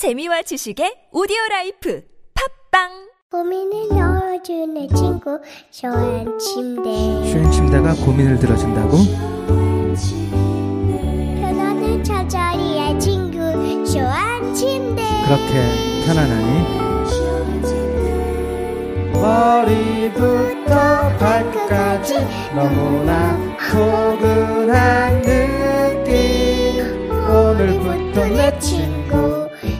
재미와 지식의 오디오 라이프. 팟빵! 고민을 덜어주는 친구 쇼한 침대. 쇼한 침대가 고민을 들어준다고? 편안한 잠자리의 친구 쇼한 침대. 그렇게 편안하니? 머리부터 발끝까지 너무나 포근한 느낌. 오늘부터 내 친구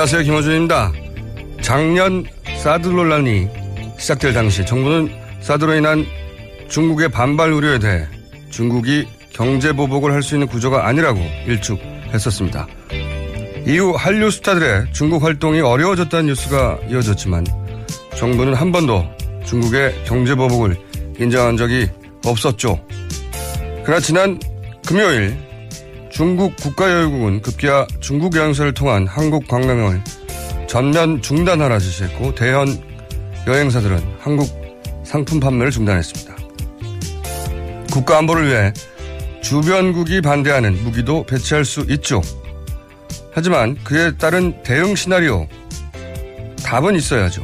안녕하세요. 김호준입니다. 작년 사드 논란이 시작될 당시 정부는 사드로 인한 중국의 반발 우려에 대해 중국이 경제 보복을 할 수 있는 구조가 아니라고 일축했었습니다. 이후 한류 스타들의 중국 활동이 어려워졌다는 뉴스가 이어졌지만 정부는 한 번도 중국의 경제 보복을 인정한 적이 없었죠. 그러나 지난 금요일 중국 국가여행국은 급기야 중국 여행사를 통한 한국 관광을 전면 중단하라 지시했고 대현 여행사들은 한국 상품 판매를 중단했습니다. 국가 안보를 위해 주변국이 반대하는 무기도 배치할 수 있죠. 하지만 그에 따른 대응 시나리오 답은 있어야죠.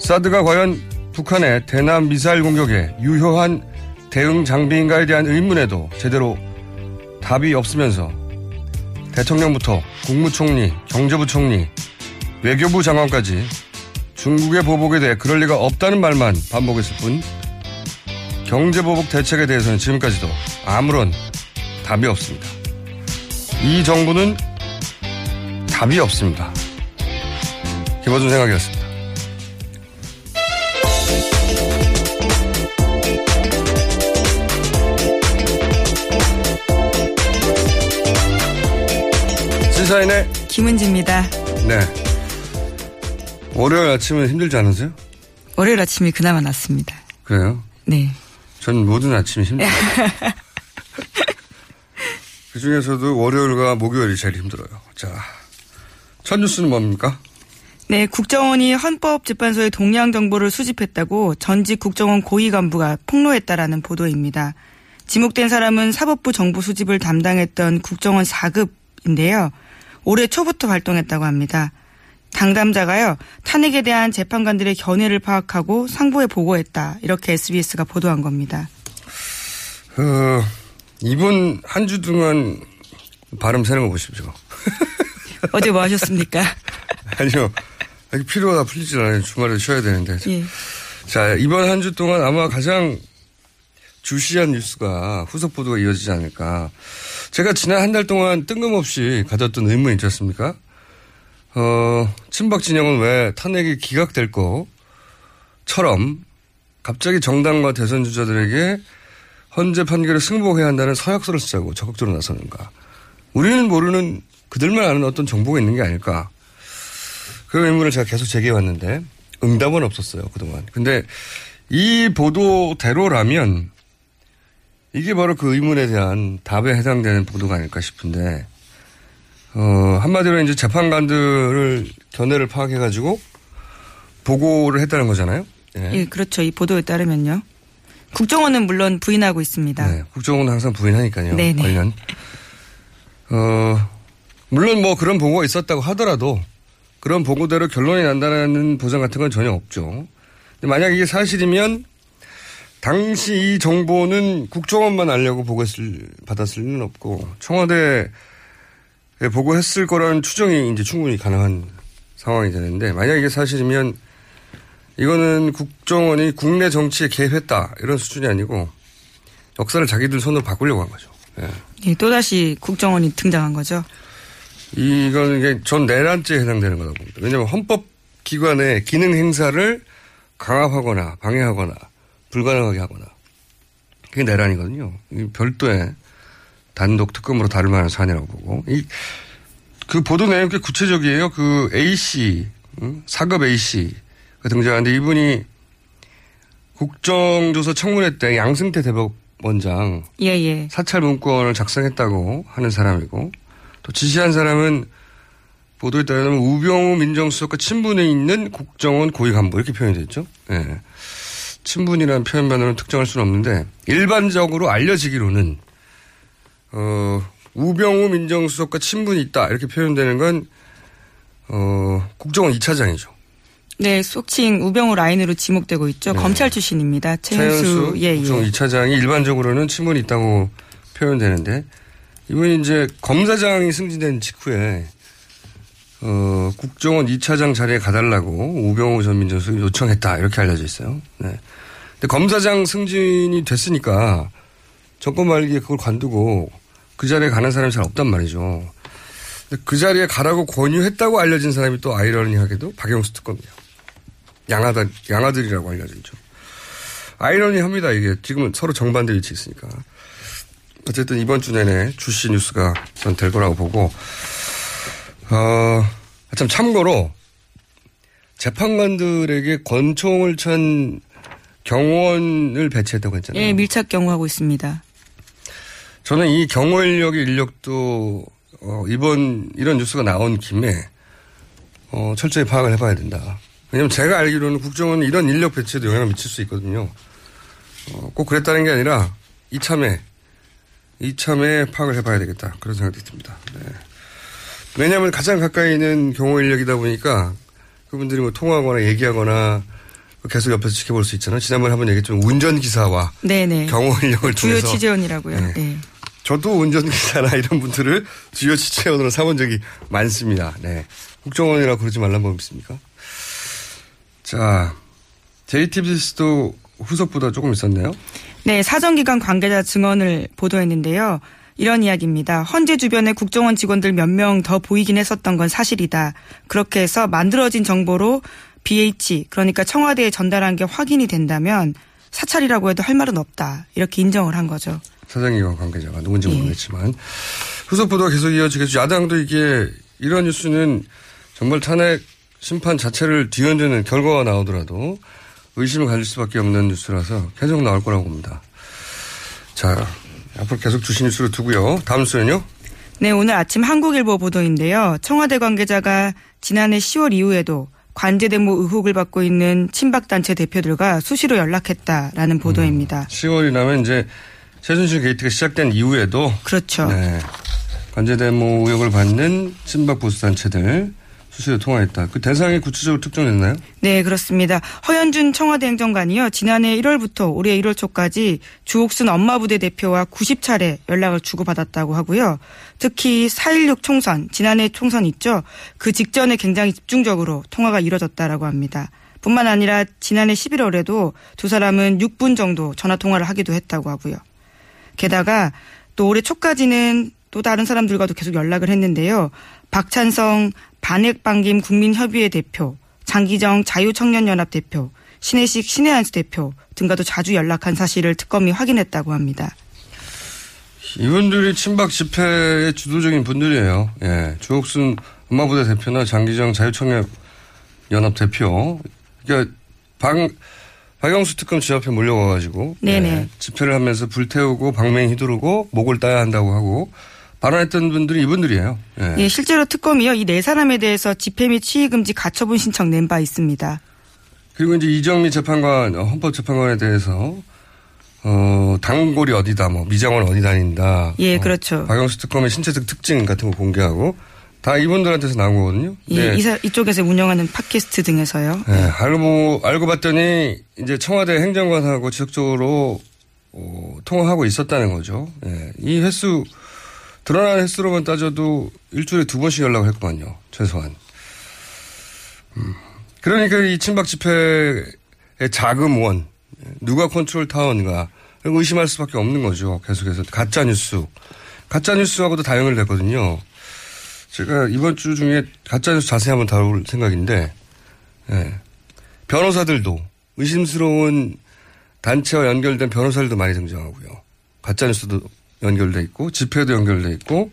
사드가 과연 북한의 대남 미사일 공격에 유효한 대응 장비인가에 대한 의문에도 제대로 답이 없으면서 대통령부터 국무총리, 경제부총리, 외교부 장관까지 중국의 보복에 대해 그럴 리가 없다는 말만 반복했을 뿐 경제보복 대책에 대해서는 지금까지도 아무런 답이 없습니다. 이 정부는 답이 없습니다. 김어준 생각이었습니다. 시사인의 김은지입니다. 네. 월요일 아침은 힘들지 않으세요? 월요일 아침이 그나마 낫습니다. 그래요? 네. 전 모든 아침이 힘들어요. 그 중에서도 월요일과 목요일이 제일 힘들어요. 자, 첫 뉴스는 뭡니까? 네, 국정원이 헌법재판소의 동향 정보를 수집했다고 전직 국정원 고위 간부가 폭로했다라는 보도입니다. 지목된 사람은 사법부 정보 수집을 담당했던 국정원 4급인데요. 올해 초부터 활동했다고 합니다. 당담자가요, 탄핵에 대한 재판관들의 견해를 파악하고 상부에 보고했다. 이렇게 SBS가 보도한 겁니다. 어, 이분 한주 동안 발음 새는 거 보십시오. 어제 뭐 하셨습니까? 아니요. 피로가 풀리질 않아요. 주말에 쉬어야 되는데. 예. 자, 이번 한 주 동안 아마 가장 주시한 뉴스가 후속 보도가 이어지지 않을까. 제가 지난 한 달 동안 뜬금없이 가졌던 의문이 있지 않습니까? 어, 친박 진영은 왜 탄핵이 기각될 것처럼 갑자기 정당과 대선 주자들에게 헌재 판결에 승복해야 한다는 서약서를 쓰자고 적극적으로 나서는가. 우리는 모르는 그들만 아는 어떤 정보가 있는 게 아닐까. 그 의문을 제가 계속 제기해왔는데 응답은 없었어요, 그동안. 근데 이 보도대로라면 이게 바로 그 의문에 대한 답에 해당되는 보도가 아닐까 싶은데, 어, 한마디로 이제 재판관들을 견해를 파악해가지고 보고를 했다는 거잖아요. 예. 예, 그렇죠. 이 보도에 따르면요. 국정원은 물론 부인하고 있습니다. 네, 국정원은 항상 부인하니까요. 네네. 관련. 어, 물론 뭐 그런 보고가 있었다고 하더라도 그런 보고대로 결론이 난다는 보장 같은 건 전혀 없죠. 만약 이게 사실이면 당시 이 정보는 국정원만 알려고 보고했을, 받았을 리는 없고 청와대에 보고했을 거라는 추정이 이제 충분히 가능한 상황이 되는데 만약 이게 사실이면 이거는 국정원이 국내 정치에 개입했다 이런 수준이 아니고 역사를 자기들 손으로 바꾸려고 한 거죠. 예. 예, 또다시 국정원이 등장한 거죠. 이거는 이게 전 내란죄에 해당되는 거다 봅니다. 왜냐하면 헌법 기관의 기능 행사를 강압하거나 방해하거나 불가능하게 하거나 그게 내란이거든요. 이 별도의 단독 특검으로 다룰 만한 사안이라고 보고 이 그 보도 내용 꽤 구체적이에요. 그 A 씨 응? 사급 A 씨가 등장하는데 이분이 국정조사 청문회 때 양승태 대법원장 예, 예. 사찰 문건을 작성했다고 하는 사람이고 또 지시한 사람은 보도에 따르면 우병우 민정수석과 친분에 있는 국정원 고위 간부 이렇게 표현이 됐죠. 예. 친분이라는 표현만으로는 특정할 수는 없는데 일반적으로 알려지기로는 어, 우병우 민정수석과 친분이 있다 이렇게 표현되는 건 어, 국정원 2차장이죠. 네, 속칭 우병우 라인으로 지목되고 있죠. 네. 검찰 출신입니다. 최현수. 예, 국정원 예. 2차장이 일반적으로는 친분이 있다고 표현되는데 이분이 이제 검사장이 승진된 직후에 어, 국정원 2차장 자리에 가달라고 우병우 전 민정수석이 요청했다 이렇게 알려져 있어요. 네. 근데 검사장 승진이 됐으니까 정권 말기에 그걸 관두고 그 자리에 가는 사람이 잘 없단 말이죠. 근데 그 자리에 가라고 권유했다고 알려진 사람이 또 아이러니하게도 박영수 특검이에요. 양아들, 양아들이라고 알려지죠. 아이러니합니다, 이게. 지금은 서로 정반대 위치에 있으니까. 어쨌든 이번 주 내내 주시 뉴스가 전 될 거라고 보고, 어, 참 참고로 재판관들에게 권총을 찬 경호원을 배치했다고 했잖아요. 예, 밀착 경호하고 있습니다. 저는 이 경호 인력의 인력도 어, 이번 이런 뉴스가 나온 김에 어, 철저히 파악을 해봐야 된다. 왜냐하면 제가 알기로는 국정원은 이런 인력 배치에도 영향을 미칠 수 있거든요. 어, 꼭 그랬다는 게 아니라 이참에 이참에 파악을 해봐야 되겠다 그런 생각이 듭니다. 네. 왜냐하면 가장 가까이 있는 경호 인력이다 보니까 그분들이 뭐 통화하거나 얘기하거나 계속 옆에서 지켜볼 수 있잖아요. 지난번에 한번 얘기했지만 운전기사와 네네. 경호 인력을 주요 취재원이라고요. 네. 네. 저도 운전기사나 이런 분들을 주요 취재원으로 삼은 적이 많습니다. 네. 국정원이라고 그러지 말란 법 있습니까? 자, JTBC도 후속보다 조금 있었네요. 네, 사정기관 관계자 증언을 보도했는데요. 이런 이야기입니다. 헌재 주변에 국정원 직원들 몇 명 더 보이긴 했었던 건 사실이다. 그렇게 해서 만들어진 정보로 BH, 그러니까 청와대에 전달한 게 확인이 된다면 사찰이라고 해도 할 말은 없다. 이렇게 인정을 한 거죠. 사장기관 관계자가 누군지 예. 모르겠지만 후속 보도가 계속 이어지겠죠. 야당도 이게 이런 뉴스는 정말 탄핵 심판 자체를 뒤흔드는 결과가 나오더라도 의심을 가질 수밖에 없는 뉴스라서 계속 나올 거라고 봅니다. 자, 앞으로 계속 주신 뉴스를 두고요. 다음 수는요? 네, 오늘 아침 한국일보 보도인데요. 청와대 관계자가 지난해 10월 이후에도 관제대모 의혹을 받고 있는 친박단체 대표들과 수시로 연락했다라는 보도입니다. 10월이 나면 이제 최순실 게이트가 시작된 이후에도 그렇죠. 네. 관제대모 의혹을 받는 친박 보수단체들 수시로 통화했다. 그 대상이 구체적으로 특정됐나요? 네, 그렇습니다. 허현준 청와대 행정관이요. 지난해 1월부터 올해 1월 초까지 주옥순 엄마부대 대표와 90차례 연락을 주고받았다고 하고요. 특히 4.16 총선, 지난해 총선 있죠. 그 직전에 굉장히 집중적으로 통화가 이뤄졌다라고 합니다. 뿐만 아니라 지난해 11월에도 두 사람은 6분 정도 전화 통화를 하기도 했다고 하고요. 게다가 또 올해 초까지는 또 다른 사람들과도 계속 연락을 했는데요. 박찬성 반핵반김 국민협의회 대표, 장기정 자유청년연합 대표, 신혜식 신혜한수 대표 등과도 자주 연락한 사실을 특검이 확인했다고 합니다. 이분들이 친박 집회의 주도적인 분들이에요. 예. 주옥순 엄마부대 대표나 장기정 자유청년 연합 대표. 그러니까 방, 박영수 특검 집 앞에 몰려와가지고. 네네. 예. 집회를 하면서 불태우고 방맹 휘두르고 목을 따야 한다고 하고 발언했던 분들이 이분들이에요. 예. 예, 실제로 특검이요. 이 네 사람에 대해서 집회 및 취의금지 가처분 신청 낸 바 있습니다. 그리고 이제 이정미 재판관, 어, 헌법재판관에 대해서 어, 단골이 어디다, 뭐, 미장원 어디 다닌다. 예, 어, 그렇죠. 박영수 특검의 신체적 특징 같은 거 공개하고 다 이분들한테서 나온 거거든요. 예, 네. 이사, 이쪽에서 운영하는 팟캐스트 등에서요. 네, 알고, 알고 봤더니 이제 청와대 행정관하고 지속적으로 어, 통화하고 있었다는 거죠. 예, 이 횟수, 드러난 횟수로만 따져도 일주일에 두 번씩 연락을 했구만요. 최소한. 음, 그러니까 이 친박 집회의 자금원, 누가 컨트롤한 거 의심할 수밖에 없는 거죠. 계속해서. 가짜 뉴스. 가짜 뉴스하고도 다 연결됐거든요. 제가 이번 주 중에 가짜 뉴스 자세히 한번 다룰 생각인데, 예. 변호사들도 의심스러운 단체와 연결된 변호사들도 많이 등장하고요. 가짜 뉴스도 연결돼 있고, 집회도 연결돼 있고,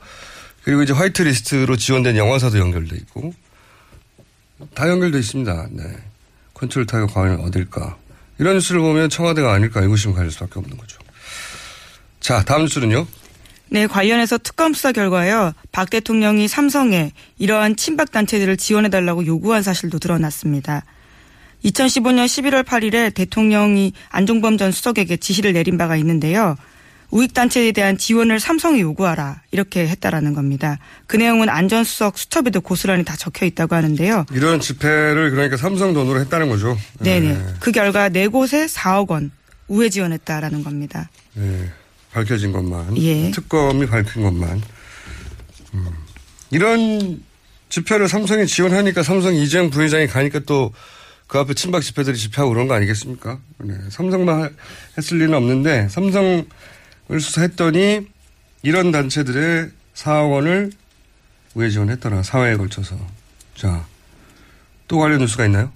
그리고 이제 화이트리스트로 지원된 영화사도 연결돼 있고, 다 연결돼 있습니다. 네. 컨트롤 타워 과연 어딜까? 이런 뉴스를 보면 청와대가 아닐까 의구심 가질 수밖에 없는 거죠. 자, 다음 뉴스는요. 네, 관련해서 특검 수사 결과요. 박 대통령이 삼성에 이러한 친박 단체들을 지원해달라고 요구한 사실도 드러났습니다. 2015년 11월 8일에 대통령이 안종범 전 수석에게 지시를 내린 바가 있는데요. 우익단체에 대한 지원을 삼성에 요구하라. 이렇게 했다라는 겁니다. 그 내용은 안전수석 수첩에도 고스란히 다 적혀 있다고 하는데요. 이런 집회를 그러니까 삼성 돈으로 했다는 거죠. 네네. 네. 그 결과 네 곳에 4억 원 우회 지원했다라는 겁니다. 네. 밝혀진 것만. 예. 특검이 밝힌 것만. 음. 이런 집회를 삼성이 지원하니까 삼성 이재용 부회장이 가니까 또 그 앞에 친박 집회들이 집회하고 그런 거 아니겠습니까? 네. 삼성만 하- 했을 리는 없는데 삼성을 수사했더니 이런 단체들의 4억 원을 우회 지원했더라. 사회에 걸쳐서. 자, 또 관련 뉴스가 있나요?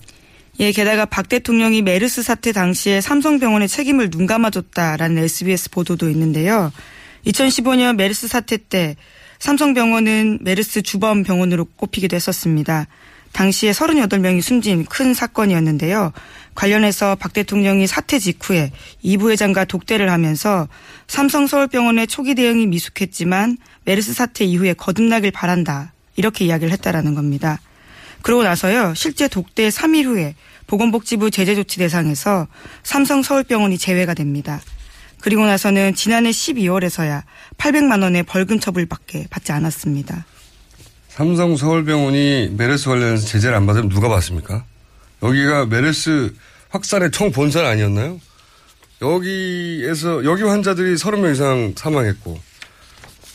예, 게다가 박 대통령이 메르스 사태 당시에 삼성병원의 책임을 눈감아줬다라는 SBS 보도도 있는데요. 2015년 메르스 사태 때 삼성병원은 메르스 주범 병원으로 꼽히기도 했었습니다. 당시에 38명이 숨진 큰 사건이었는데요. 관련해서 박 대통령이 사태 직후에 이 부회장과 독대를 하면서 삼성 서울병원의 초기 대응이 미숙했지만 메르스 사태 이후에 거듭나길 바란다. 이렇게 이야기를 했다라는 겁니다. 그러고 나서요, 실제 독대 3일 후에 보건복지부 제재조치 대상에서 삼성 서울병원이 제외가 됩니다. 그리고 나서는 지난해 12월에서야 800만 원의 벌금 처벌밖에 받지 않았습니다. 삼성 서울병원이 메르스 관련해서 제재를 안 받으면 누가 받습니까? 여기가 메르스 확산의 총 본산 아니었나요? 여기에서, 여기 환자들이 30명 이상 사망했고.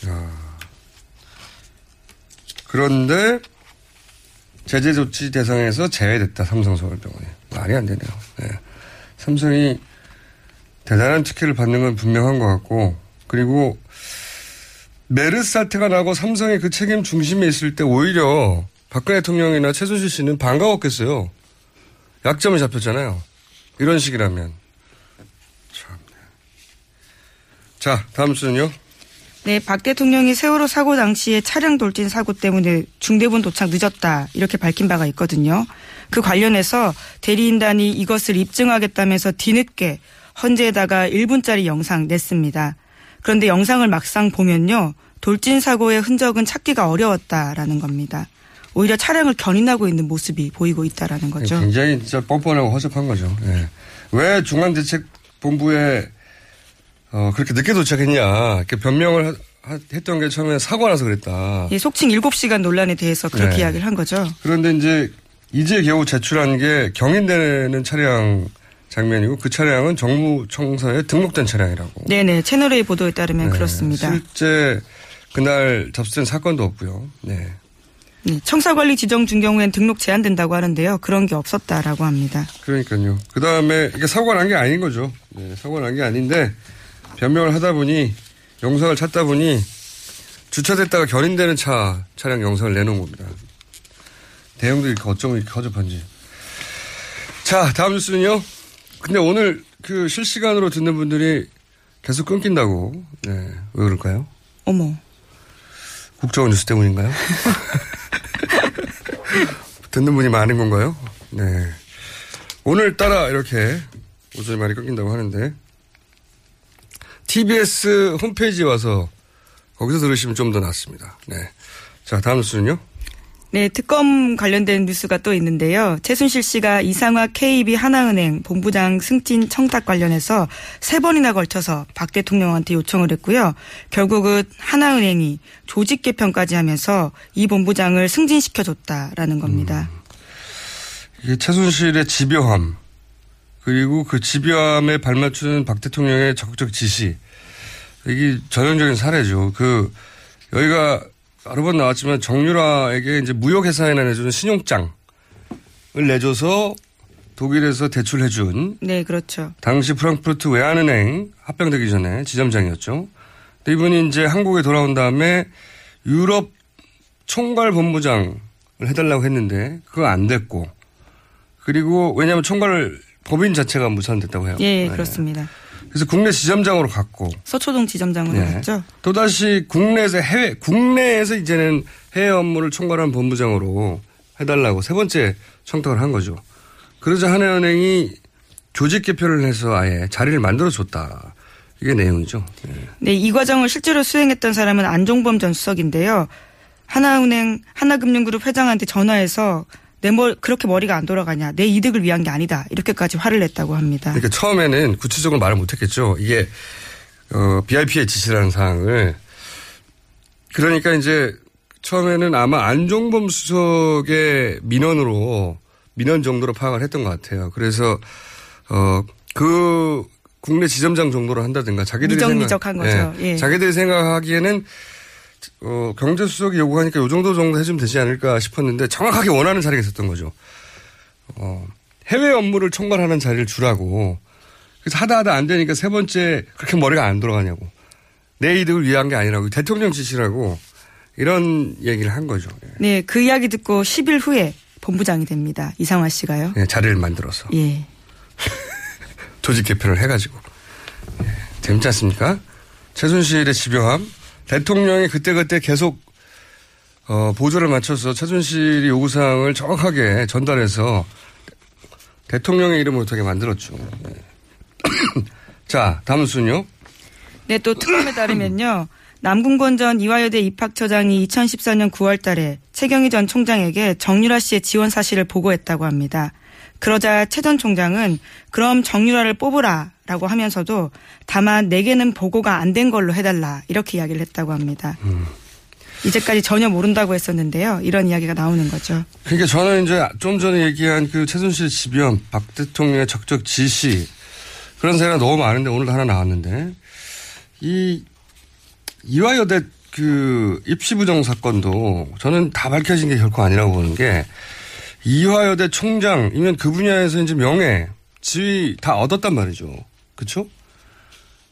야. 그런데 제재 조치 대상에서 제외됐다, 삼성 서울병원이. 말이 안 되네요. 네. 삼성이 대단한 특혜를 받는 건 분명한 것 같고, 그리고 메르스 사태가 나고 삼성이 그 책임 중심에 있을 때 오히려 박근혜 대통령이나 최순실 씨는 반가웠겠어요. 약점이 잡혔잖아요. 이런 식이라면. 참. 자, 다음 주는요. 네, 박 대통령이 세월호 사고 당시에 차량 돌진 사고 때문에 중대본 도착 늦었다 이렇게 밝힌 바가 있거든요. 그 관련해서 대리인단이 이것을 입증하겠다면서 뒤늦게 헌재에다가 1분짜리 영상 냈습니다. 그런데 영상을 막상 보면요. 돌진 사고의 흔적은 찾기가 어려웠다라는 겁니다. 오히려 차량을 견인하고 있는 모습이 보이고 있다라는 거죠. 굉장히 진짜 뻔뻔하고 허접한 거죠. 예. 왜 중앙대책본부에 어, 그렇게 늦게 도착했냐. 이렇게 변명을 하- 하- 했던 게 처음에 사고 나서 그랬다. 예, 속칭 7시간 논란에 대해서 그렇게 네. 이야기를 한 거죠. 그런데 이제 이제 겨우 제출한 게 경인되는 차량 장면이고 그 차량은 정부청사에 등록된 차량이라고. 네네. 채널A 보도에 따르면 네, 그렇습니다. 실제 그날 접수된 사건도 없고요. 네. 네, 청사관리 지정 중 경우엔 등록 제한된다고 하는데요. 그런 게 없었다라고 합니다. 그러니까요. 그 다음에 이게 사고가 난 게 아닌 거죠. 네, 사고가 난 게 아닌데 변명을 하다 보니 영상을 찾다 보니 주차됐다가 견인되는 차 차량 영상을 내놓은 겁니다. 대형도 이렇게 어쩜 이렇게 허접한지. 자, 다음 뉴스는요. 근데 오늘 그 실시간으로 듣는 분들이 계속 끊긴다고. 네. 왜 그럴까요? 어머. 국정원 뉴스 때문인가요? 듣는 분이 많은 건가요? 네. 오늘따라 이렇게 오전에 많이 끊긴다고 하는데 TBS 홈페이지에 와서 거기서 들으시면 좀 더 낫습니다. 네. 자, 다음 뉴스는요. 네, 특검 관련된 뉴스가 또 있는데요. 최순실 씨가 이상화 KB 하나은행 본부장 승진 청탁 관련해서 세 번이나 걸쳐서 박 대통령한테 요청을 했고요. 결국은 하나은행이 조직 개편까지 하면서 이 본부장을 승진시켜줬다라는 겁니다. 이게 최순실의 집요함 그리고 그 집요함에 발맞추는 박 대통령의 적극적 지시 이게 전형적인 사례죠. 그 여기가 여러 번 나왔지만 정유라에게 이제 무역회사에나 내주는 신용장을 내줘서 독일에서 대출해준 네, 그렇죠. 당시 프랑크푸르트 외환은행 합병되기 전에 지점장이었죠. 근데 이분이 이제 한국에 돌아온 다음에 유럽 총괄 본부장을 해달라고 했는데 그거 안 됐고 그리고 왜냐하면 총괄 법인 자체가 무산됐다고 해요. 예, 네. 그렇습니다. 그래서 국내 지점장으로 갔고 서초동 지점장으로 네. 갔죠. 또 다시 국내에서 해외, 국내에서 이제는 해외 업무를 총괄한 본부장으로 해달라고 세 번째 청탁을 한 거죠. 그러자 하나은행이 조직 개편을 해서 아예 자리를 만들어 줬다. 이게 내용이죠. 네. 네, 이 과정을 실제로 수행했던 사람은 안종범 전 수석인데요. 하나은행, 하나금융그룹 회장한테 전화해서 내 머, 그렇게 머리가 안 돌아가냐. 내 이득을 위한 게 아니다. 이렇게까지 화를 냈다고 합니다. 그러니까 처음에는 구체적으로 말을 못했겠죠. 이게 어, BIP의 지시라는 사항을 그러니까 이제 처음에는 아마 안종범 수석의 민원으로 민원 정도로 파악을 했던 것 같아요. 그래서 어 그 국내 지점장 정도로 한다든가 자기들이 미적미적한 생각- 거죠. 예. 자기들이 생각하기에는 어, 경제수석이 요구하니까 요 정도 정도 해주면 되지 않을까 싶었는데 정확하게 원하는 자리가 있었던 거죠. 어, 해외 업무를 총괄하는 자리를 주라고. 그래서 하다 하다 안 되니까 세 번째 그렇게 머리가 안 돌아가냐고. 내 이득을 위한 게 아니라고. 대통령 지시라고. 이런 얘기를 한 거죠. 예. 네, 그 이야기 듣고 10일 후에 본부장이 됩니다. 이상화 씨가요. 예, 자리를 만들어서. 예. 조직 개편을 해가지고. 예, 재밌지 않습니까? 최순실의 집요함. 대통령이 그때그때 계속 어, 보조를 맞춰서 최순실이 요구사항을 정확하게 전달해서 대통령의 이름을 어떻게 만들었죠. 예. 자, 다음 순요. 네, 또 특검에 따르면요. 남궁건 전 이화여대 입학처장이 2014년 9월 달에 최경희 전 총장에게 정유라 씨의 지원 사실을 보고했다고 합니다. 그러자 최 전 총장은 그럼 정유라를 뽑으라 라고 하면서도 다만 내게는 보고가 안 된 걸로 해달라 이렇게 이야기를 했다고 합니다. 이제까지 전혀 모른다고 했었는데요. 이런 이야기가 나오는 거죠. 그러니까 저는 이제 좀 전에 얘기한 그 최순실 집연, 박 대통령의 적적 지시 그런 사례가 너무 많은데 오늘도 하나 나왔는데 이 이화여대 그 입시부정 사건도 저는 다 밝혀진 게 결코 아니라고 보는 게 이화여대 총장이면 그 분야에서 이제 명예, 지위 다 얻었단 말이죠. 그렇죠?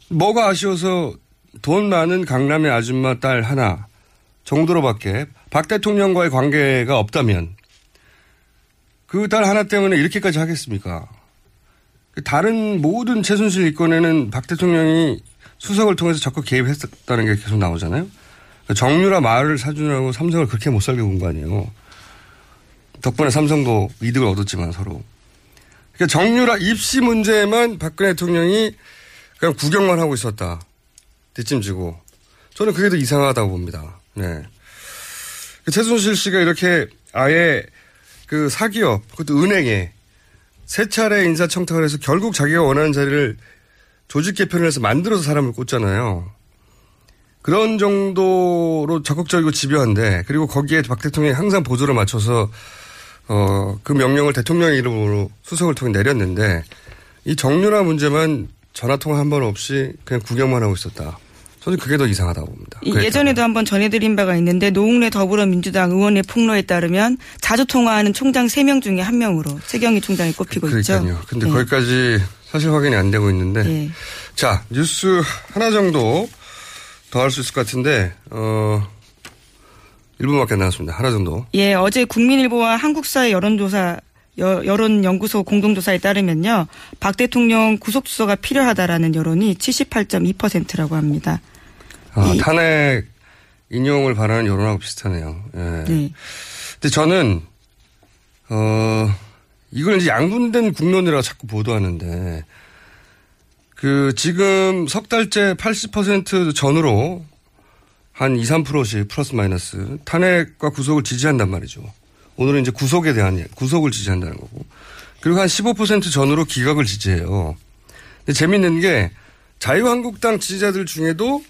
뭐가 아쉬워서 돈 많은 강남의 아줌마 딸 하나 정도로밖에 박 대통령과의 관계가 없다면 그 딸 하나 때문에 이렇게까지 하겠습니까? 다른 모든 최순실 이건에는 박 대통령이 수석을 통해서 적극 개입했었다는 게 계속 나오잖아요. 정유라 말을 사주느라고 삼성을 그렇게 못 살게 군거 아니에요. 덕분에 삼성도 이득을 얻었지만 서로. 그러니까 정유라 입시 문제에만 박근혜 대통령이 그냥 구경만 하고 있었다. 뒷짐지고. 저는 그게 더 이상하다고 봅니다. 네. 그 최순실 씨가 이렇게 아예 그 사기업, 그것도 은행에 세 차례 인사청탁을 해서 결국 자기가 원하는 자리를 조직 개편을 해서 만들어서 사람을 꽂잖아요. 그런 정도로 적극적이고 집요한데 그리고 거기에 박 대통령이 항상 보조를 맞춰서 어, 그 명령을 대통령의 이름으로 수석을 통해 내렸는데 이 정유라 문제만 전화통화 한 번 없이 그냥 구경만 하고 있었다. 저는 그게 더 이상하다고 봅니다. 이 예전에도 한번 전해드린 바가 있는데 노웅래 더불어민주당 의원의 폭로에 따르면 자주 통화하는 총장 3명 중에 1명으로 최경희 총장이 꼽히고 있죠. 그러니까요. 근데 네. 거기까지 사실 확인이 안 되고 있는데 네. 자 뉴스 하나 정도 더 할 수 있을 것 같은데 어 1분밖에 안 남았습니다. 하나 정도. 예, 어제 국민일보와 한국사회 여론조사 여, 여론연구소 공동조사에 따르면요. 박 대통령 구속수사가 필요하다라는 여론이 78.2%라고 합니다. 아, 탄핵 인용을 바라는 여론하고 비슷하네요. 예. 네. 근데 저는 어 이걸 이제 양분된 국론이라고 자꾸 보도하는데 그 지금 석 달째 80% 전후로 한 2, 3%씩 플러스 마이너스 탄핵과 구속을 지지한단 말이죠. 오늘은 이제 구속에 대한 구속을 지지한다는 거고. 그리고 한 15% 전후로 기각을 지지해요. 근데 재밌는 게 자유한국당 지지자들 중에도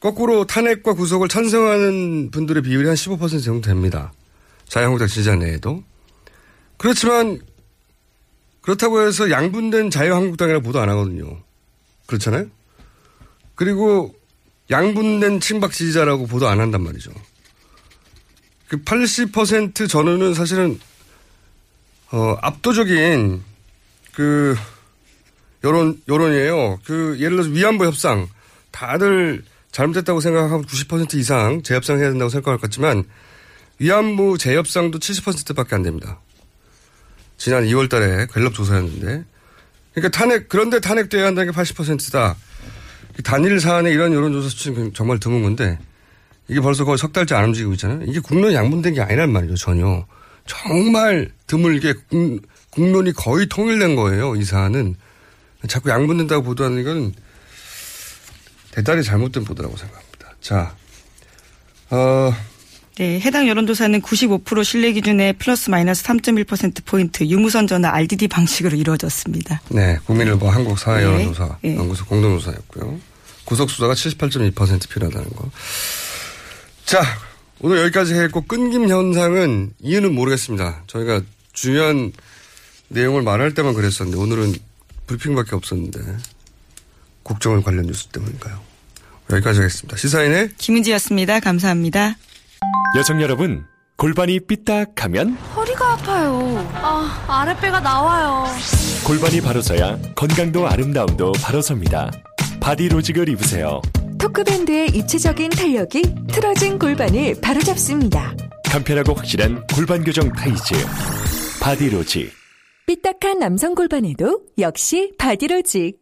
거꾸로 탄핵과 구속을 찬성하는 분들의 비율이 한 15% 정도 됩니다. 자유한국당 지지자 내에도. 그렇지만 그렇다고 해서 양분된 자유한국당이라고 보도 안 하거든요. 그렇잖아요? 그리고 양분된 친박 지지자라고 보도 안 한단 말이죠. 그 80% 전후는 사실은 어, 압도적인 그 여론 여론이에요. 그 예를 들어서 위안부 협상 다들 잘못됐다고 생각하면 90% 이상 재협상해야 된다고 생각할 것 같지만 위안부 재협상도 70%밖에 안 됩니다. 지난 2월 달에 갤럽 조사였는데 그러니까 탄핵 그런데 탄핵돼야 한다는 게 80%다. 단일 사안에 이런 여론조사 수치는 정말 드문 건데 이게 벌써 거의 석 달째 안 움직이고 있잖아요. 이게 국론이 양분된 게 아니란 말이죠, 전혀. 정말 드물게 국, 국론이 거의 통일된 거예요, 이 사안은. 자꾸 양분된다고 보도하는 건 대단히 잘못된 보도라고 생각합니다. 자, 어, 네, 해당 여론조사는 95% 신뢰 기준의 플러스 마이너스 3.1%포인트 유무선 전화 RDD 방식으로 이루어졌습니다. 네, 국민일보 한국 사회 네. 여론조사 네. 연구소 공동조사였고요. 구속 수사가 78.2% 필요하다는 거. 자, 오늘 여기까지 했고 끊김 현상은 이유는 모르겠습니다. 저희가 중요한 내용을 말할 때만 그랬었는데 오늘은 브리핑밖에 없었는데 국정원 관련 뉴스 때문인가요? 여기까지 하겠습니다. 시사인의 김은지였습니다. 감사합니다. 여성 여러분, 골반이 삐딱하면 허리가 아파요. 아, 아랫배가 나와요. 골반이 바로서야 건강도 아름다움도 바로섭니다. 바디로직을 입으세요. 토크밴드의 입체적인 탄력이 틀어진 골반을 바로잡습니다. 간편하고 확실한 골반 교정 타이즈. 바디로직. 삐딱한 남성 골반에도 역시 바디로직.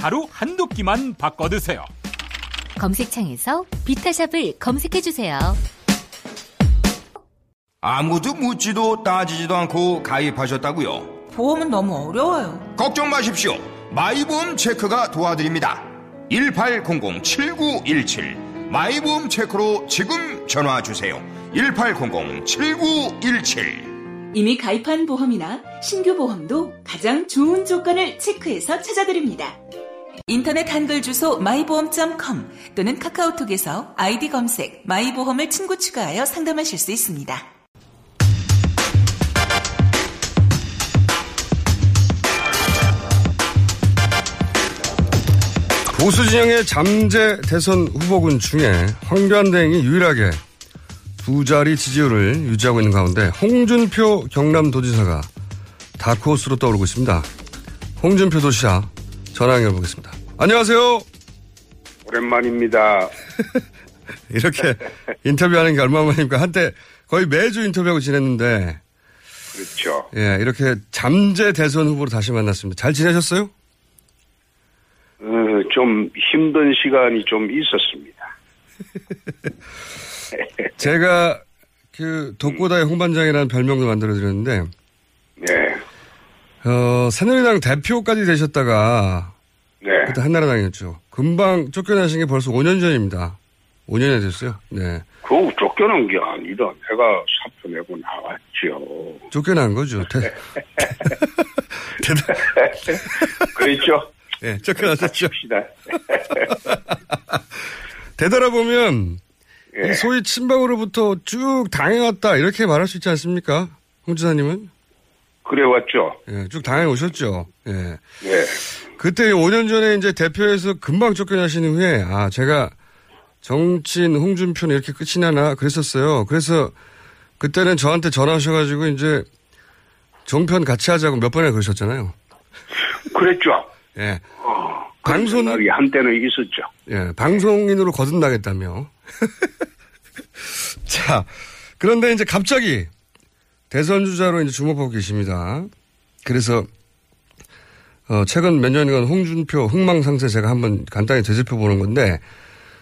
하루 한두 끼만 바꿔 드세요. 검색창에서 비타샵을 검색해 주세요. 아무도 묻지도 따지지도 않고 가입하셨다고요? 보험은 너무 어려워요. 걱정 마십시오. 마이보험 체크가 도와드립니다. 1800-7917 마이보험 체크로 지금 전화 주세요. 1800-7917 이미 가입한 보험이나 신규 보험도 가장 좋은 조건을 체크해서 찾아드립니다. 인터넷 한글 주소 마이보험.com 또는 카카오톡에서 아이디 검색 마이보험을 친구 추가하여 상담하실 수 있습니다. 보수 진영의 잠재 대선 후보군 중에 황교안 대행이 유일하게 두 자리 지지율을 유지하고 있는 가운데 홍준표 경남도지사가 다크호스로 떠오르고 있습니다. 홍준표 도시사 전화 연결해보겠습니다. 안녕하세요. 오랜만입니다. 이렇게 인터뷰하는 게 얼마만입니까? 한때 거의 매주 인터뷰하고 지냈는데 그렇죠. 예, 이렇게 잠재 대선 후보로 다시 만났습니다. 잘 지내셨어요? 어, 좀 힘든 시간이 좀 있었습니다. 제가 그 독고다의 홍반장이라는 별명도 만들어드렸는데 네. 어, 새누리당 대표까지 되셨다가 네. 그때 한나라당이었죠. 금방 쫓겨나신 게 벌써 5년 전입니다. 5년이 됐어요. 네. 그거 쫓겨난 게 아니라 내가 사표 내고 나왔죠. 쫓겨난 거죠. 대, 그랬죠? 네. 합시다. 되돌아보면 예. 이 소위 친박으로부터 쭉 당해왔다 이렇게 말할 수 있지 않습니까? 홍 지사님은? 그래 왔죠. 예, 쭉 당해 오셨죠. 예. 예. 그때 5년 전에 이제 대표에서 금방 쫓겨나신 후에 아 제가 정치인 홍준표는 이렇게 끝이 나나 그랬었어요. 그래서 그때는 저한테 전화하셔가지고 이제 종편 같이 하자고 몇 번이나 그러셨잖아요. 그랬죠. 예. 방송 이 한때는 있었죠. 예, 방송인으로 거듭나겠다며. 자, 그런데 이제 갑자기 대선 주자로 이제 주목하고 계십니다. 그래서 어, 최근 몇 년간 홍준표 흥망상세 제가 한번 간단히 되짚어 보는 건데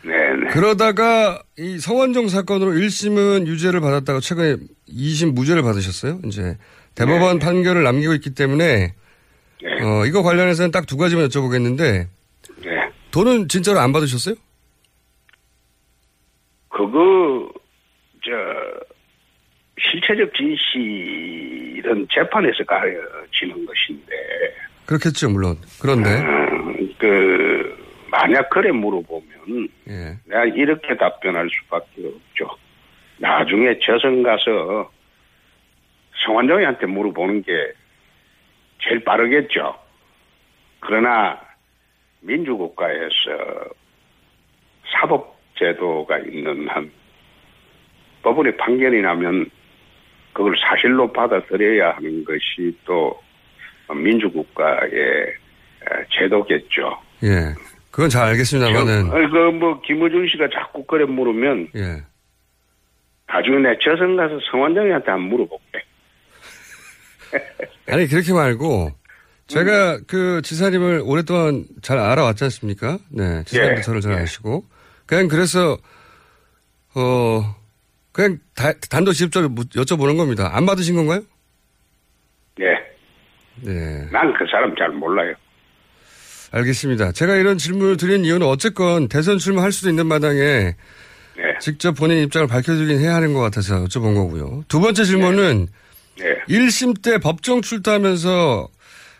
네네. 그러다가 이 성완종 사건으로 1심은 유죄를 받았다가 최근에 2심 무죄를 받으셨어요. 이제 대법원 판결을 남기고 있기 때문에 어, 이거 관련해서는 딱 두 가지만 여쭤보겠는데 네. 돈은 진짜로 안 받으셨어요? 그거 저 실체적 진실은 재판에서 가려지는 것인데 그렇겠죠, 물론. 그런데 음, 그 만약 그래 물어보면 예. 내가 이렇게 답변할 수밖에 없죠. 나중에 저선 가서 성완종이한테 물어보는 게 제일 빠르겠죠. 그러나 민주국가에서 사법제도가 있는 한 법원의 판결이 나면 그걸 사실로 받아들여야 하는 것이 또 민주국가의 제도겠죠. 예. 그건 잘 알겠습니다만은 그뭐 김어준 씨가 자꾸 그래 물으면 예. 나중에 내 저선 가서 성완장이한테 한 물어볼게. 아니 그렇게 말고 제가 그 지사님을 오랫동안 잘 알아왔지 않습니까? 네, 지사님도 예, 저를 잘 아시고 그냥 그래서 어 그냥 다, 단도직입적으로 묻- 여쭤보는 겁니다. 안 받으신 건가요? 예. 네, 난 그 사람 잘 몰라요. 알겠습니다. 제가 이런 질문을 드린 이유는 어쨌건 대선 출마할 수도 있는 마당에 네. 직접 본인 입장을 밝혀주긴 해야 하는 것 같아서 여쭤본 거고요. 두 번째 질문은 네. 1심 때 법정 출두하면서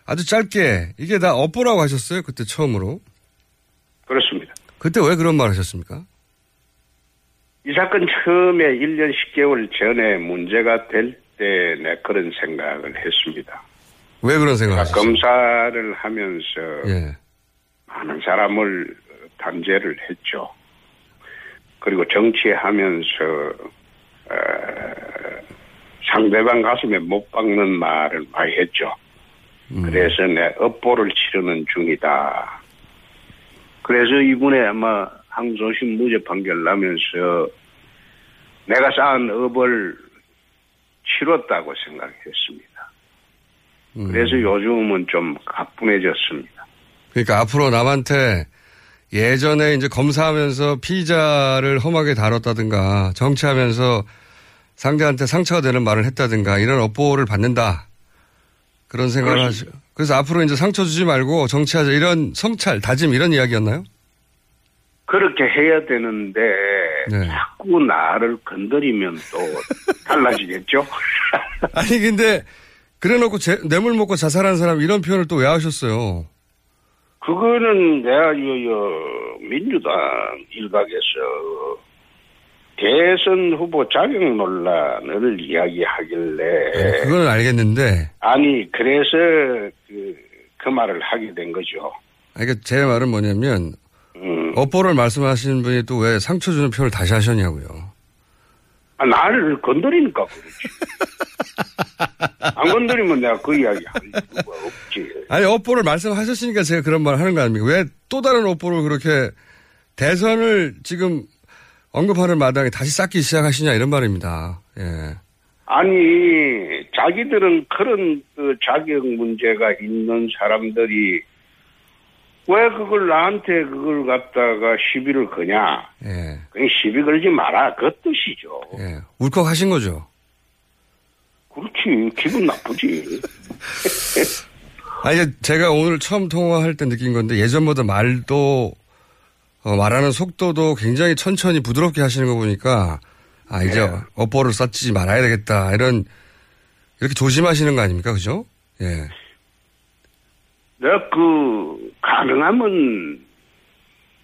아주 짧게 이게 다 업보라고 하셨어요. 그때 처음으로. 그렇습니다. 그때 왜 그런 말 하셨습니까? 이 사건 처음에 1년 10개월 전에 문제가 될 때 내 그런 생각을 했습니다. 왜 그런 생각을 하셨어요? 검사를 하면서 예. 많은 사람을 단죄를 했죠. 그리고 정치하면서 어, 상대방 가슴에 못 박는 말을 많이 했죠. 그래서 내 업보를 치르는 중이다. 그래서 이번에 아마 항소심 무죄 판결 나면서 내가 쌓은 업을 치렀다고 생각했습니다. 그래서 요즘은 좀 가뿐해졌습니다. 그러니까 앞으로 남한테 예전에 이제 검사하면서 피의자를 험하게 다뤘다든가 정치하면서 상대한테 상처가 되는 말을 했다든가 이런 업보를 받는다. 그런 생각을 하죠. 그래서 앞으로 이제 상처 주지 말고 정치하자 이런 성찰, 다짐 이런 이야기였나요? 그렇게 해야 되는데 네. 자꾸 나를 건드리면 또 달라지겠죠? 아니 근데 그래놓고 제- 뇌물 먹고 자살한 사람 이런 표현을 또 왜 하셨어요? 그거는 내가 요, 요 민주당 일각에서 대선 후보 자격 논란을 이야기하길래 네, 그건 알겠는데 아니 그래서 그, 그 말을 하게 된 거죠. 그러니까 제 말은 뭐냐면 음. 업보를 말씀하시는 분이 또 왜 상처 주는 표현을 다시 하셨냐고요. 아, 나를 건드리니까 그렇지. 안 건드리면 내가 그 이야기 할 이유가 없지. 아니 업보를 말씀하셨으니까 제가 그런 말을 하는 거 아닙니까? 왜 또 다른 업보를 그렇게 대선을 지금 언급하는 마당에 다시 쌓기 시작하시냐 이런 말입니다. 예. 아니 자기들은 그런 그 자격 문제가 있는 사람들이 왜 그걸 나한테 그걸 갖다가 시비를 거냐? 예. 그냥 시비 걸지 마라 그 뜻이죠. 예. 울컥하신 거죠. 그렇지 기분 나쁘지. 아니 제가 오늘 처음 통화할 때 느낀 건데 예전보다 말도 어, 말하는 속도도 굉장히 천천히 부드럽게 하시는 거 보니까 아 이제 네. 업보를 쌓지 말아야 되겠다 이런 이렇게 조심하시는 거 아닙니까 그죠? 예. 내가 그 가능하면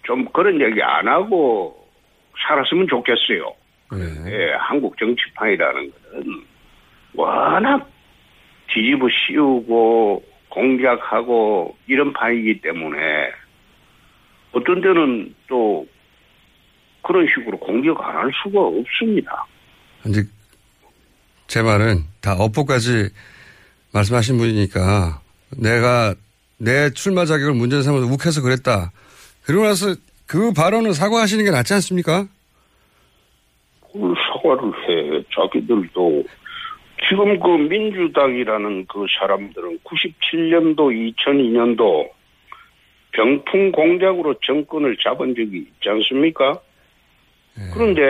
좀 그런 얘기 안 하고 살았으면 좋겠어요. 예, 한국 정치판이라는 것은 워낙 뒤집어 씌우고 공격하고 이런 판이기 때문에 어떤 때는 또 그런 식으로 공격 안 할 수가 없습니다. 이제 제 말은 다 어포까지 말씀하신 분이니까 내가 내 출마 자격을 문제 삼아서 욱해서 그랬다. 그러고 나서 그 발언을 사과하시는 게 낫지 않습니까? 그걸 사과를 해. 자기들도 지금 그 민주당이라는 그 사람들은 97년도, 2002년도 병풍 공작으로 정권을 잡은 적이 있지 않습니까? 그런데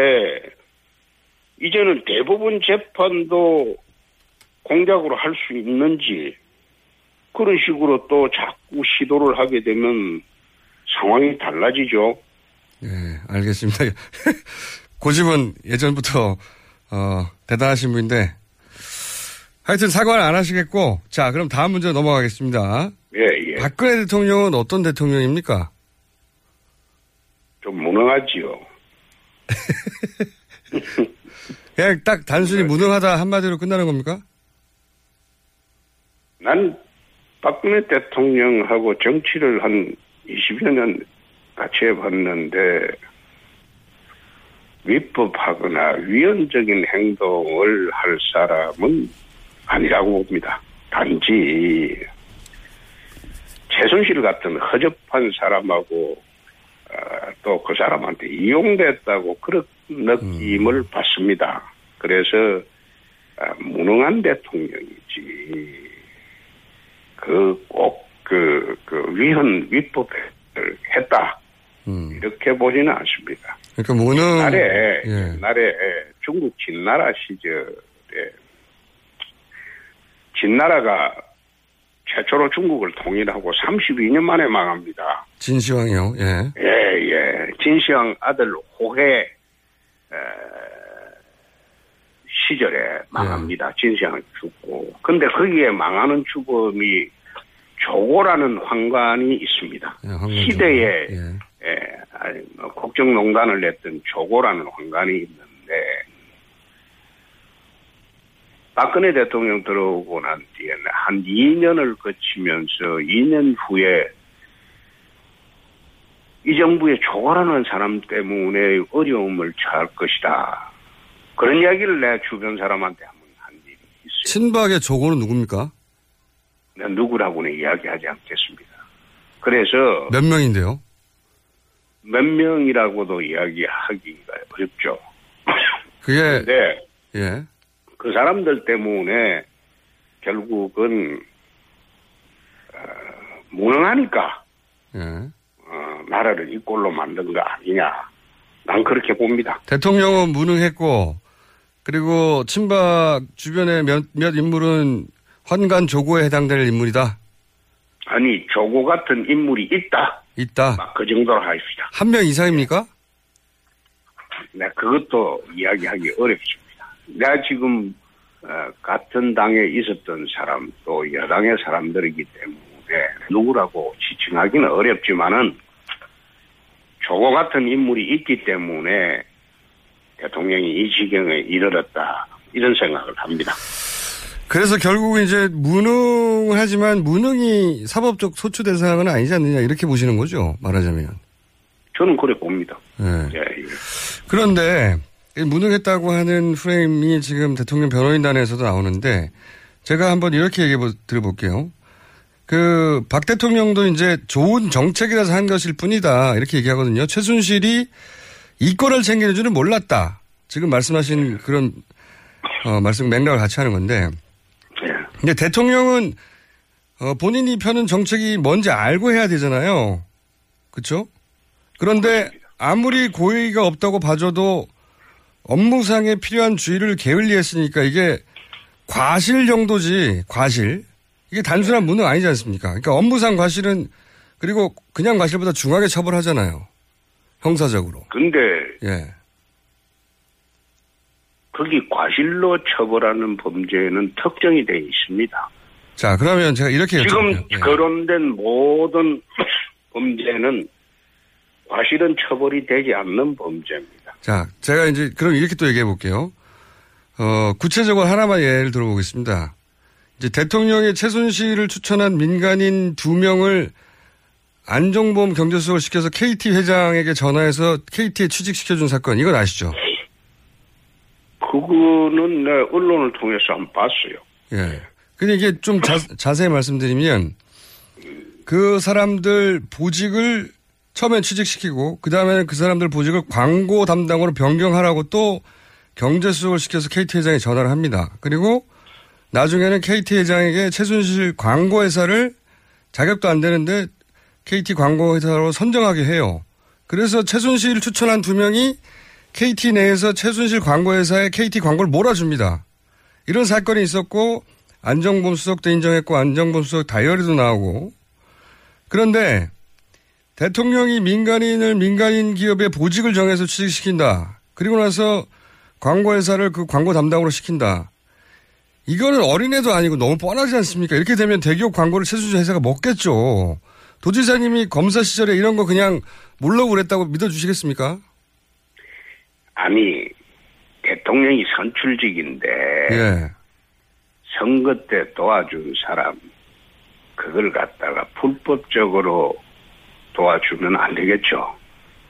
이제는 대부분 재판도 공작으로 할 수 있는지 그런 식으로 또 자꾸 시도를 하게 되면 상황이 달라지죠. 네, 알겠습니다. 고집은 예전부터 어, 대단하신 분인데 하여튼 사과를 안 하시겠고 자 그럼 다음 문제 넘어가겠습니다. 예, 예. 박근혜 대통령은 어떤 대통령입니까? 좀 무능하지요. 그냥 딱 단순히 무능하다 한마디로 끝나는 겁니까? 난 박근혜 대통령하고 정치를 한 20여 년 같이 해봤는데 위법하거나 위헌적인 행동을 할 사람은 아니라고 봅니다. 단지 최순실 같은 허접한 사람하고 또 그 사람한테 이용됐다고 그런 느낌을 받습니다. 그래서 아, 무능한 대통령이지 그꼭그그 위헌 위법을 했다 이렇게 보지는 않습니다. 그러니까 무능 옛날에 예. 옛날에 중국 진나라 시절에 진나라가 최초로 중국을 통일하고 32년 만에 망합니다. 진시황이요. 예. 예, 예. 진시황 아들 호해 에, 시절에 망합니다. 진시황이 죽고. 근데 거기에 망하는 죽음이 조고라는 황관이 있습니다. 시대에 예, 아니, 뭐 국정농단을 냈던 조고라는 황관이 있는데 박근혜 대통령 들어오고 난 뒤에는 한 2년을 거치면서 2년 후에 이 정부의 조고라는 사람 때문에 어려움을 처할 것이다. 그런 이야기를 내 주변 사람한테 한번 친박의 조고는 누굽니까? 난 누구라고는 이야기하지 않겠습니다. 그래서 몇 명인데요? 몇 명이라고도 이야기하기가 어렵죠. 그게 근데 예. 그 사람들 때문에 결국은 어, 무능하니까 예. 어, 나라를 이 꼴로 만든 거 아니냐. 난 그렇게 봅니다. 대통령은 무능했고 그리고 친박 주변의 몇, 몇 인물은 환관 조고에 해당될 인물이다. 아니 조고 같은 인물이 있다. 있다. 막 그 정도로 하십시다. 한 명 이상입니까? 네, 그것도 이야기하기 어렵습니다. 내가 지금 어, 같은 당에 있었던 사람 또 여당의 사람들이기 때문에 누구라고 지칭하기는 어렵지만은 조고 같은 인물이 있기 때문에 대통령이 이 지경에 이르렀다 이런 생각을 합니다. 그래서 결국 이제 무능하지만 무능이 사법적 소추 대상은 아니지 않느냐 이렇게 보시는 거죠 말하자면. 저는 그래 봅니다. 예. 예, 예. 그런데 이 무능했다고 하는 프레임이 지금 대통령 변호인단에서도 나오는데 제가 한번 이렇게 얘기해 보- 드려볼게요. 그 박 대통령도 이제 좋은 정책이라서 한 것일 뿐이다 이렇게 얘기하거든요. 최순실이 이권을 챙기는 줄은 몰랐다. 지금 말씀하신 그런 어, 말씀 맥락을 같이 하는 건데. 근데 대통령은 어, 본인이 펴는 정책이 뭔지 알고 해야 되잖아요. 그렇죠? 그런데 아무리 고의가 없다고 봐줘도 업무상에 필요한 주의를 게을리했으니까 이게 과실 정도지 과실 이게 단순한 무능 아니지 않습니까? 그러니까 업무상 과실은 그리고 그냥 과실보다 중하게 처벌하잖아요. 형사적으로. 근데 예. 거기 과실로 처벌하는 범죄는 특정이 돼 있습니다. 자 그러면 제가 이렇게 지금. 예. 거론된 모든 범죄는 과실은 처벌이 되지 않는 범죄입니다. 자, 제가 이제 그럼 이렇게 또 얘기해 볼게요. 어, 구체적으로 하나만 예를 들어보겠습니다. 이제 대통령이 최순실을 추천한 민간인 두 명을 안정보험 경제수석을 시켜서 KT 회장에게 전화해서 KT에 취직시켜준 사건 이건 아시죠? 그거는 내 언론을 통해서 안 봤어요. 예. 근데 이게 좀 자, 자세히 말씀드리면 그 사람들 보직을 처음엔 취직시키고 그 다음에는 그 사람들 보직을 광고 담당으로 변경하라고 또 경제수석을 시켜서 KT 회장이 전화를 합니다. 그리고 나중에는 KT 회장에게 최순실 광고회사를 자격도 안 되는데 KT 광고회사로 선정하게 해요. 그래서 최순실을 추천한 두 명이 KT 내에서 최순실 광고회사에 KT 광고를 몰아줍니다. 이런 사건이 있었고 안정범 수석도 인정했고 안정범 수석 다이어리도 나오고 그런데 대통령이 민간인을 민간인 기업의 보직을 정해서 취직시킨다. 그리고 나서 광고회사를 그 광고 담당으로 시킨다. 이거는 어린애도 아니고 너무 뻔하지 않습니까? 이렇게 되면 대기업 광고를 최순실 회사가 먹겠죠. 도지사님이 검사 시절에 이런 거 그냥 몰라고 그랬다고 믿어주시겠습니까? 아니 대통령이 선출직인데 예. 선거 때 도와준 사람 그걸 갖다가 불법적으로 도와주면 안 되겠죠.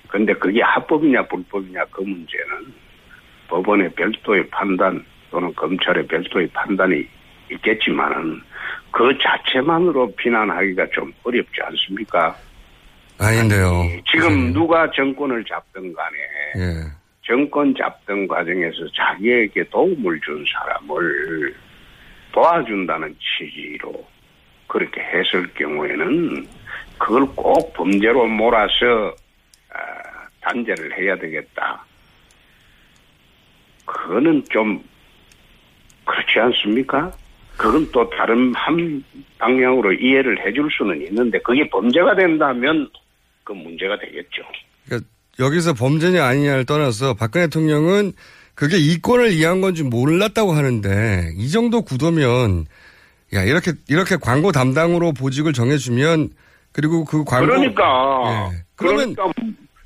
근데 그게 합법이냐 불법이냐 그 문제는 법원의 별도의 판단 또는 검찰의 별도의 판단이 있겠지만은 그 자체만으로 비난하기가 좀 어렵지 않습니까? 아닌데요. 지금 누가 정권을 잡든 간에 예. 정권 잡던 과정에서 자기에게 도움을 준 사람을 도와준다는 취지로 그렇게 했을 경우에는 그걸 꼭 범죄로 몰아서 아, 단죄를 해야 되겠다. 그거는 좀 그렇지 않습니까? 그건 또 다른 한 방향으로 이해를 해줄 수는 있는데 그게 범죄가 된다면 그 문제가 되겠죠. 그러니까 여기서 범죄냐 아니냐를 떠나서 박근혜 대통령은 그게 이권을 이해한 건지 몰랐다고 하는데 이 정도 구도면 야 이렇게 이렇게 광고 담당으로 보직을 정해주면 그리고 그 광고 그러니까 예. 그러면 그러니까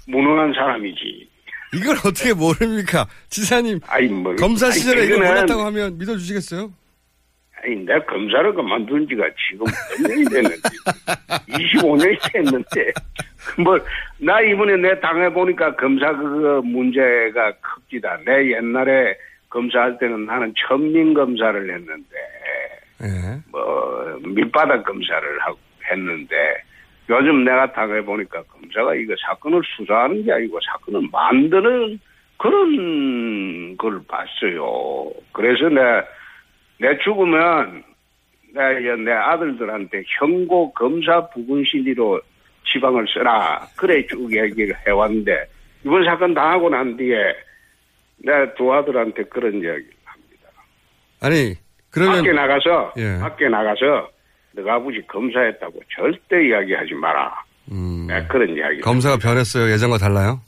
무능한 사람이지. 이걸 어떻게 모릅니까 지사님 아니, 뭐, 검사 아니, 시절에 이거 그거는- 몰랐다고 하면 믿어주시겠어요? 아니, 내가 검사를 그만둔 지가 지금 몇 년이 됐는데. 25년이 됐는데. 뭐, 나 이번에 내 당해보니까 검사 그 문제가 큽니다. 내 옛날에 검사할 때는 나는 천민 검사를 했는데, 예. 뭐, 밑바닥 검사를 하고 했는데, 요즘 내가 당해보니까 검사가 이거 사건을 수사하는 게 아니고 사건을 만드는 그런 걸 봤어요. 그래서 내, 내 죽으면 내, 내 아들들한테 현고 검사 부분실리로 지방을 써라. 그래 쭉 얘기를 해왔는데 이번 사건 당하고 난 뒤에 내 두 아들한테 그런 이야기를 아니 그러면 밖에 나가서 예. 밖에 나가서 너가 아버지 검사했다고 절대 이야기하지 마라. 네, 그런 이야기. 음. 검사가 변했어요 예전과 달라요?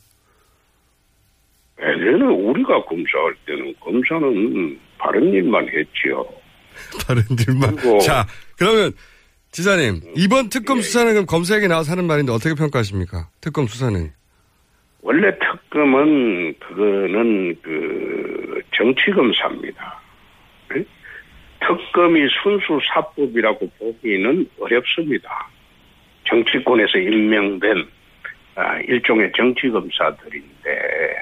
예전에 우리가 검사할 때는 검사는 바른 일만 했지요. 다른 일만. 자, 그러면 지사님 이번 특검 수사는 그럼 검사에게 나와서 하는 말인데 어떻게 평가하십니까? 특검 수사는. 원래 특검은 그거는 그 정치 검사입니다. 네? 특검이 순수 사법이라고 보기는 어렵습니다. 정치권에서 임명된 아, 일종의 정치 검사들인데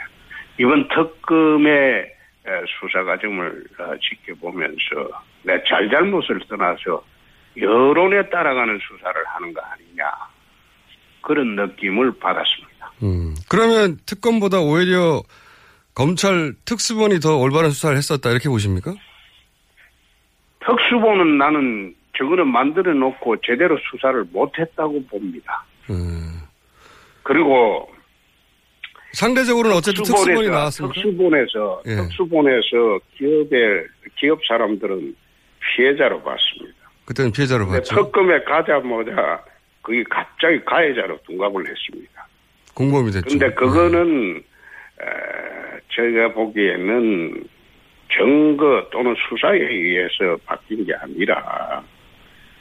이번 특검의 에, 수사 과정을 어, 지켜보면서 내 잘잘못을 떠나서 여론에 따라가는 수사를 하는 거 아니냐 그런 느낌을 받았습니다. 음. 그러면 특검보다 오히려 검찰 특수본이 더 올바른 수사를 했었다 이렇게 보십니까? 특수본은 나는 저거는 만들어 놓고 제대로 수사를 못했다고 봅니다. 음. 그리고 상대적으로는 어쨌든 특수본이 나왔습니까? 특수본에서 예. 특수본에서 기업의 기업 사람들은 피해자로 봤습니다. 그때는 피해자로 봤죠. 특검에 가자마자 그게 갑자기 가해자로 둔갑을 했습니다. 공범이 됐죠. 근데 그거는 에, 저희가 보기에는 증거 또는 수사에 의해서 바뀐 게 아니라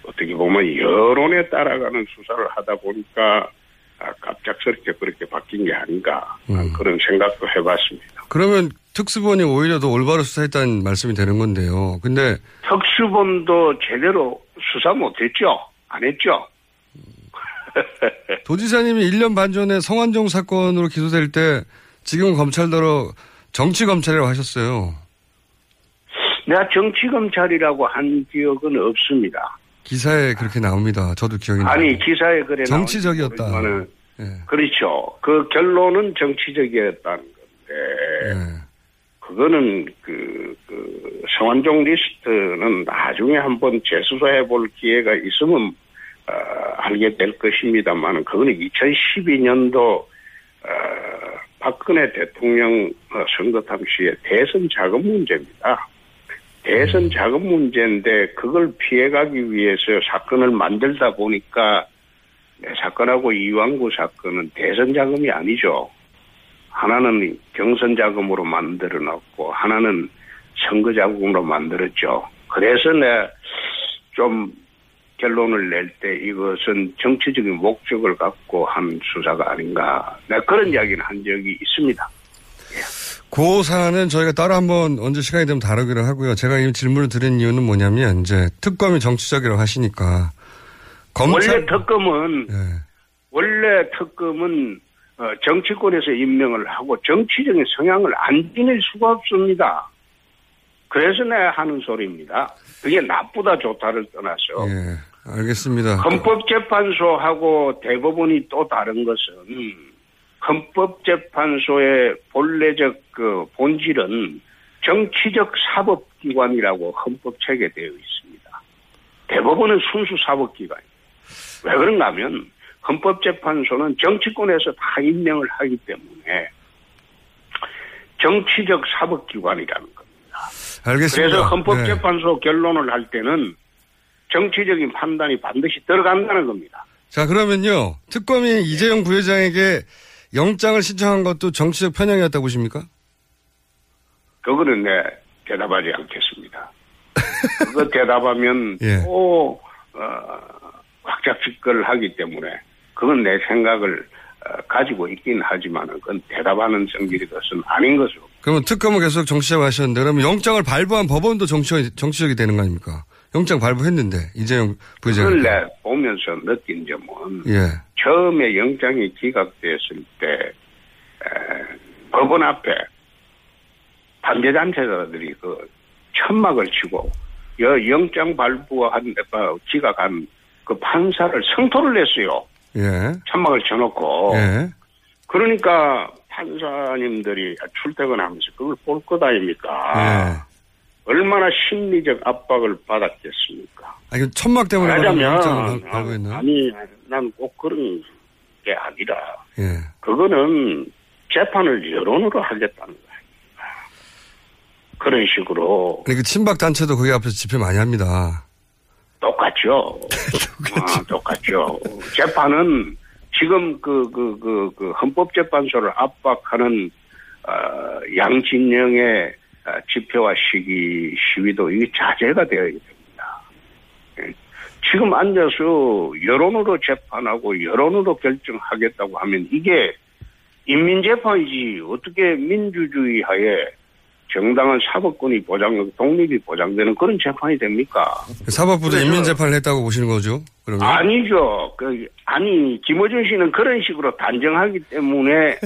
어떻게 보면 여론에 따라가는 수사를 하다 보니까 아, 갑작스럽게 그렇게 바뀐 게 아닌가 음. 그런 생각도 해봤습니다. 그러면 특수본이 오히려 더 올바로 수사했다는 말씀이 되는 건데요. 근데 특수본도 제대로 수사 못했죠. 안 했죠. 도지사님이 1년 반 전에 성완종 사건으로 기소될 때 지금 검찰더러 정치 검찰이라고 하셨어요. 내가 정치 검찰이라고 한 기억은 없습니다. 기사에 그렇게 나옵니다. 저도 기억이 나요. 아니 기사에 그래 정치적이었다. 예. 그렇죠. 그 결론은 정치적이었다는 건데 예. 그거는 그, 그 성완종 리스트는 나중에 한번 재수사해 볼 기회가 있으면 어, 알게 될 것입니다만 그거는 2012년도 어, 박근혜 대통령 어, 선거 당시에 대선 자금 문제입니다. 대선 자금 문제인데 그걸 피해가기 위해서 사건을 만들다 보니까 내 사건하고 이왕구 사건은 대선 자금이 아니죠. 하나는 경선 자금으로 만들어 놨고 하나는 선거 자금으로 만들었죠. 그래서 내좀 결론을 낼 때 이것은 정치적인 목적을 갖고 한 수사가 아닌가. 내가 그런 이야기는 한 적이 있습니다. 그 사안은 저희가 따로 한번 언제 시간이 되면 다루기로 하고요. 제가 이 질문을 드린 이유는 뭐냐면 이제 특검이 정치적이라고 하시니까 검찰 원래 특검은 예. 원래 특검은 어, 정치권에서 임명을 하고 정치적인 성향을 안 지닐 수가 없습니다. 그래서 내가 하는 소리입니다. 그게 나쁘다 좋다를 떠나서 예, 알겠습니다. 헌법재판소하고 대법원이 또 다른 것은 헌법재판소의 본래적 그 본질은 정치적 사법기관이라고 헌법책에 되어 있습니다. 대법원은 순수 사법기관이에요. 왜 그런가 하면 헌법재판소는 정치권에서 다 임명을 하기 때문에 정치적 사법기관이라는 겁니다. 알겠습니다. 그래서 헌법재판소 결론을 할 때는 정치적인 판단이 반드시 들어간다는 겁니다. 자 그러면요 특검이 이재용 부회장에게 영장을 신청한 것도 정치적 편향이었다고 보십니까? 그거는 내 대답하지 않겠습니다. 그거 대답하면 예. 또 어, 확작직걸 하기 때문에 그건 내 생각을 어, 가지고 있긴 하지만 그건 대답하는 성질이 것은 아닌 것으로 그러면 특검은 계속 정치적 하셨는데 그러면 영장을 발부한 법원도 정치적, 정치적이 되는 거 아닙니까? 영장 발부했는데 이재용 부회장. 내 보면서 느낀 점은 예. 처음에 영장이 기각됐을 때 에, 법원 앞에 반대단체자들이 그 천막을 치고 여 영장 발부한 어, 기각한 그 판사를 성토를 냈어요. 예. 천막을 쳐놓고 예. 그러니까 판사님들이 출퇴근하면서 그걸 볼 것 아닙니까? 예. 얼마나 심리적 압박을 받았겠습니까? 아, 이거 천막 때문에 말하자면 발- 발부했나요? 아니 난 꼭 그런 게 아니라 예. 그거는 재판을 여론으로 하겠다는 거예요. 그런 식으로 그러니까 친박 단체도 거기 앞에서 집회 많이 합니다. 똑같죠. 아, 똑같죠. 재판은 지금 그, 그, 그, 그 헌법재판소를 압박하는, 어, 양진영의 어, 집회와 시기, 시위도 이게 자제가 되어야 됩니다. 예. 지금 앉아서 여론으로 재판하고 여론으로 결정하겠다고 하면 이게 인민재판이지 어떻게 민주주의 하에 정당한 사법권이 보장, 독립이 보장되는 그런 재판이 됩니까? 사법부도 인민재판을 했다고 보시는 거죠? 그러면? 아니죠. 그, 아니, 김어준 씨는 그런 식으로 단정하기 때문에,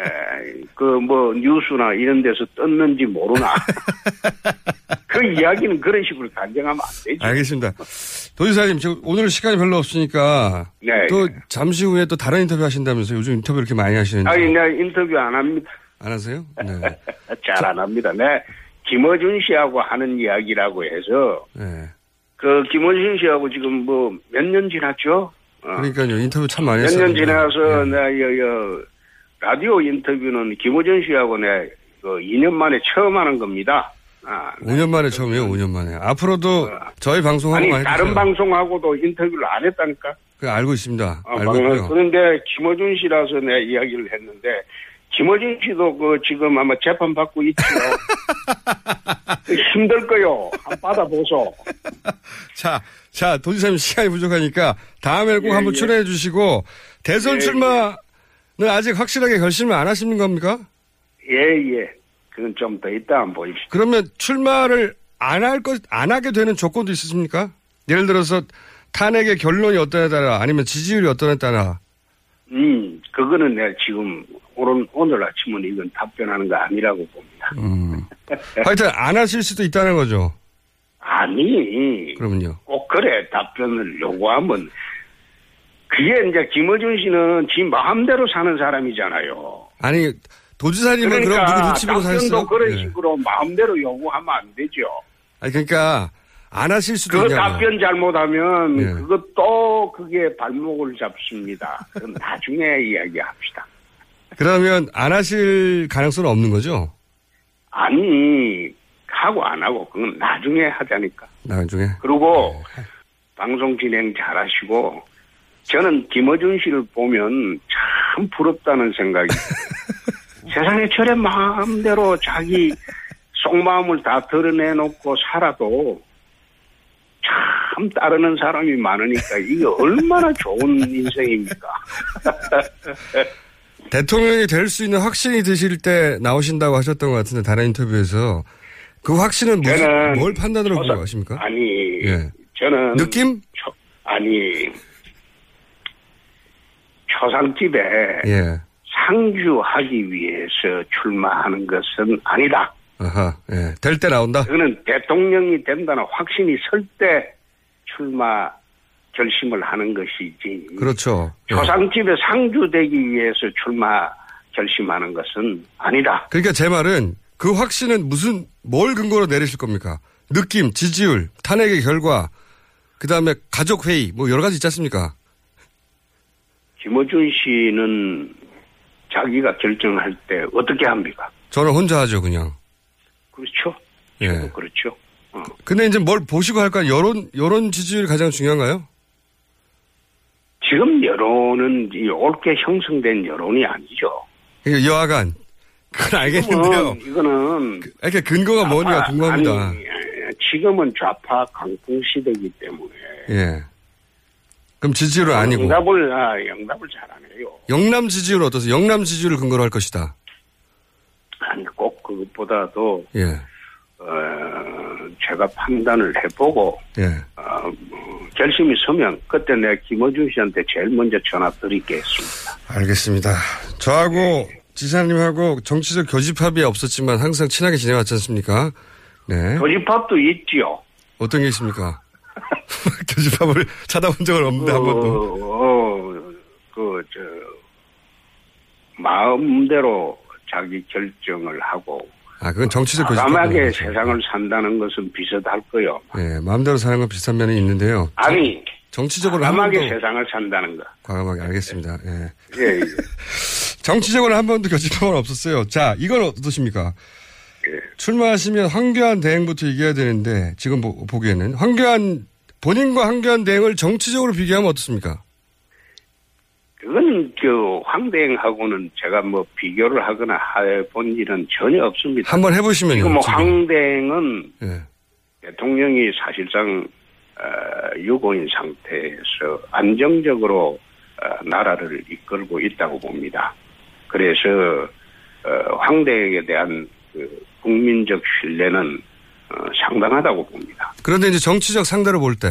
그, 뭐, 뉴스나 이런 데서 떴는지 모르나. 그 이야기는 그런 식으로 단정하면 안 되죠. 알겠습니다. 도지사님, 저 오늘 시간이 별로 없으니까 네. 또 잠시 후에 또 다른 인터뷰 하신다면서 요즘 인터뷰 이렇게 많이 하시는지 아니, 내가 인터뷰 안 합니다. 안 하세요? 네. 잘 안 합니다. 네. 김어준 씨하고 하는 이야기라고 해서, 네. 그, 김어준 씨하고 지금 뭐, 몇 년 지났죠? 어. 그러니까요. 인터뷰 참 많이 몇 했어요. 년 지나서 내 여, 여, 라디오 인터뷰는 김호준 씨하고 내 그 2년 만에 처음 하는 겁니다. 아, 5년 만에 처음이에요. 5년 만에. 앞으로도 저희 방송하고 아니 다른 해주세요. 방송하고도 인터뷰를 안 했다니까. 그 알고 있습니다. 아, 알고 있고요. 그런데 김호준 씨라서 내 이야기를 했는데 김호준 씨도 그 지금 아마 재판 받고 있죠. 힘들 거요. 한번 받아보소. 자, 자, 도지사님 시간이 부족하니까 다음에 꼭 예, 한번 예. 출연해 주시고 대선 예, 출마는 아직 확실하게 결심을 안 하시는 겁니까? 예, 예. 그건 좀더 있다 안 보입시다. 그러면 출마를 안 할 것, 안 하게 되는 조건도 있으십니까? 예를 들어서 탄핵의 결론이 어떠냐에 따라 아니면 지지율이 어떠냐에 따라 음, 그거는 내가 지금 오늘, 오늘 아침은 이건 답변하는 거 아니라고 봅니다. 음. 하여튼 안 하실 수도 있다는 거죠. 아니, 그러면요. 꼭 그래 답변을 요구하면 그게 이제 김어준 씨는 지 마음대로 사는 사람이잖아요. 아니 도지사님은 그럼 누구 눈치 보고 답변도 사셨어요? 그런 예. 식으로 마음대로 요구하면 안 되죠. 아니 그러니까 안 하실 수도 그 있냐고. 답변 잘못하면 예. 그것도 그게 발목을 잡습니다. 그건 나중에 이야기합시다. 그러면 안 하실 가능성은 없는 거죠? 아니 하고 안 하고 그건 나중에 하자니까. 나중에. 그리고 방송 진행 잘하시고 저는 김어준 씨를 보면 참 부럽다는 생각이 세상에 저래 마음대로 자기 속마음을 다 드러내놓고 살아도 참 따르는 사람이 많으니까 이게 얼마나 좋은 인생입니까? 대통령이 될 수 있는 확신이 드실 때 나오신다고 하셨던 것 같은데 다른 인터뷰에서 그 확신은 무슨 뭘 판단으로 조사- 하십니까? 아니 예. 저는 느낌? 초- 아니 초상집에 예. 상주하기 위해서 출마하는 것은 아니다. 아하. 예. 될 때 나온다. 그거는 대통령이 된다는 확신이 설 때 출마 결심을 하는 것이지. 그렇죠. 예. 초상집에 상주되기 위해서 출마 결심하는 것은 아니다. 그러니까 제 말은 그 확신은 무슨 뭘 근거로 내리실 겁니까? 느낌, 지지율, 탄핵의 결과, 그 다음에 가족 회의, 뭐 여러 가지 있지 않습니까? 김어준 씨는 자기가 결정할 때 어떻게 합니까? 저는 혼자 하죠, 그냥. 그렇죠. 예. 그렇죠. 어. 근데 이제 뭘 보시고 할까? 여론, 여론 지지율이 가장 중요한가요? 지금 여론은 이 옳게 형성된 여론이 아니죠. 여하간. 그건 알겠는데요. 이거는 이렇게 근거가 좌파- 궁금합니다. 아니, 예, 지금은 좌파 강풍 시대이기 때문에 예. 그럼 지지율은 아니고. 응답을 아, 응답을 잘안 해요. 영남 지지율은 어떠세요? 영남 지지율을 근거로 할 것이다. 아니 꼭 그것보다도 예. 어, 제가 판단을 해보고 예. 어, 뭐, 결심이 서면 그때 내가 김어준 씨한테 제일 먼저 전화 드리겠습니다. 알겠습니다. 저하고 지사님하고 정치적 교집합이 없었지만 항상 친하게 지내왔지 않습니까? 네. 교집합도 있지요. 어떤 게 있습니까? 교집합을 찾아본 적은 없는데 한 번도. 어, 그, 저, 마음대로 자기 결정을 하고, 아, 그건 정치적 교집합. 과감하게 세상을 산다는 것은 비슷할 거요. 예, 마음대로 사는 건 비슷한 면이 있는데요. 아니, 정치적으로 한 과감하게 번도 세상을 산다는 거. 과감하게 알겠습니다. 예. 예, 예. 정치적으로 한 번도 교집합은 없었어요. 자, 이건 어떠십니까? 예. 출마하시면 황교안 대행부터 얘기해야 되는데 지금 보, 보기에는 황교안 본인과 황교안 대행을 정치적으로 비교하면 어떻습니까? 그건 그 황대행하고는 제가 뭐 비교를 하거나 해본 일은 전혀 없습니다. 한번 해보시면요. 지금 뭐. 황대행은 예. 대통령이 사실상 어, 유고인 상태에서 안정적으로 어, 나라를 이끌고 있다고 봅니다. 그래서 어, 황대행에 대한 그 국민적 신뢰는 어, 상당하다고 봅니다. 그런데 이제 정치적 상대로 볼 때,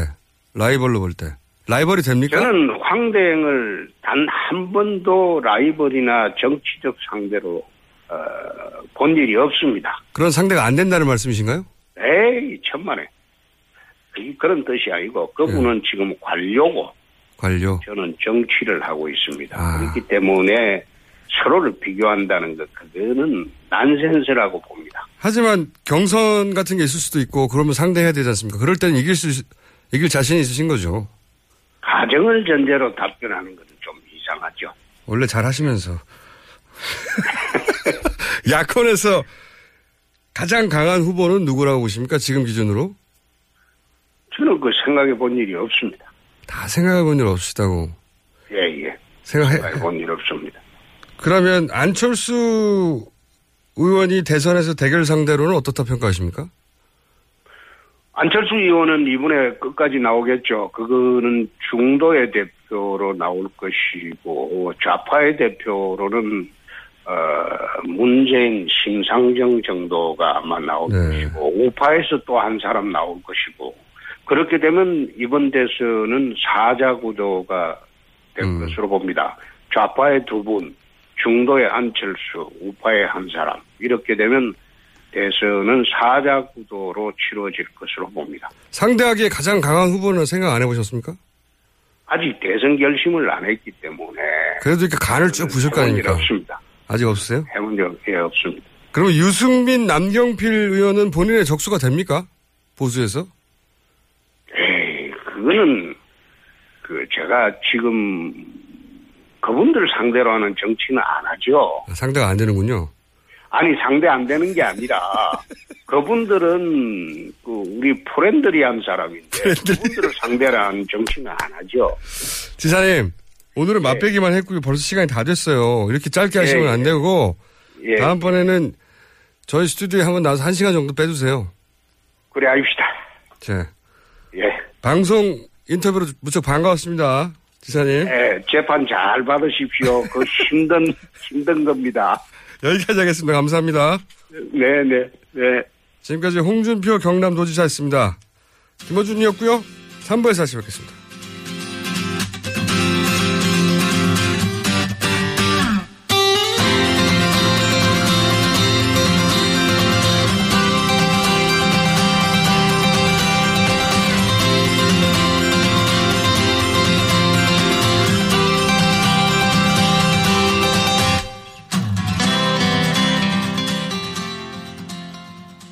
라이벌로 볼 때, 라이벌이 됩니까? 저는 황대행을 단 한 번도 라이벌이나 정치적 상대로 어, 본 일이 없습니다. 그런 상대가 안 된다는 말씀이신가요? 에이 천만에 그- 그런 뜻이 아니고 그분은 지금 관료고 관료. 저는 정치를 하고 있습니다. 아. 그렇기 때문에 서로를 비교한다는 것 그거는 난센스라고 봅니다. 하지만 경선 같은 게 있을 수도 있고 그러면 상대해야 되지 않습니까? 그럴 때는 이길 수 있- 이길 자신이 있으신 거죠. 가정을 전제로 답변하는 것은 좀 이상하죠. 원래 잘 하시면서. 야권에서 가장 강한 후보는 누구라고 보십니까? 지금 기준으로? 저는 그 생각해 본 일이 없습니다. 다 생각해 본 일 없으시다고. 예, 예. 생각해, 생각해 본 일 없습니다. 그러면 안철수 의원이 대선에서 대결 상대로는 어떻다 평가하십니까? 안철수 의원은 이번에 끝까지 나오겠죠. 그거는 중도의 대표로 나올 것이고 좌파의 대표로는 어, 문재인, 심상정 정도가 아마 나올 네. 것이고 우파에서 또 한 사람 나올 것이고 그렇게 되면 이번 대선은 사자 구도가 될 음. 것으로 봅니다. 좌파의 두 분, 중도의 안철수, 우파의 한 사람 이렇게 되면 대선은 사자 구도로 치러질 것으로 봅니다. 상대하기에 가장 강한 후보는 생각 안 해보셨습니까? 아직 대선 결심을 안 했기 때문에 그래도 이렇게 간을 쭉 부실 거 아닙니까? 없습니다. 아직 없으세요? 해본 적이 없습니다. 그러면 유승민, 남경필 의원은 본인의 적수가 됩니까? 보수에서? 에이, 그거는 그 제가 지금 그분들 상대로 하는 정치는 안 하죠. 상대가 안 되는군요. 아니 상대 안 되는 게 아니라 그분들은 그 우리 프렌들이 한 사람인데 그분들을 상대로 하는 정치는 안 하죠. 지사님, 오늘은 맛배기만 했고 벌써 시간이 다 됐어요. 이렇게 짧게 하시면 예, 안 예. 되고 예. 다음번에는 저희 스튜디오에 한번 나와서 한 시간 정도 빼주세요. 그래 합시다. 자, 예. 방송 인터뷰로 무척 반가웠습니다. 지사님. 예, 재판 잘 받으십시오. 그 힘든 힘든 겁니다. 여기까지 하겠습니다. 감사합니다. 네, 네, 네. 지금까지 홍준표 경남도지사였습니다. 김어준이었고요. 3부에서 다시 뵙겠습니다.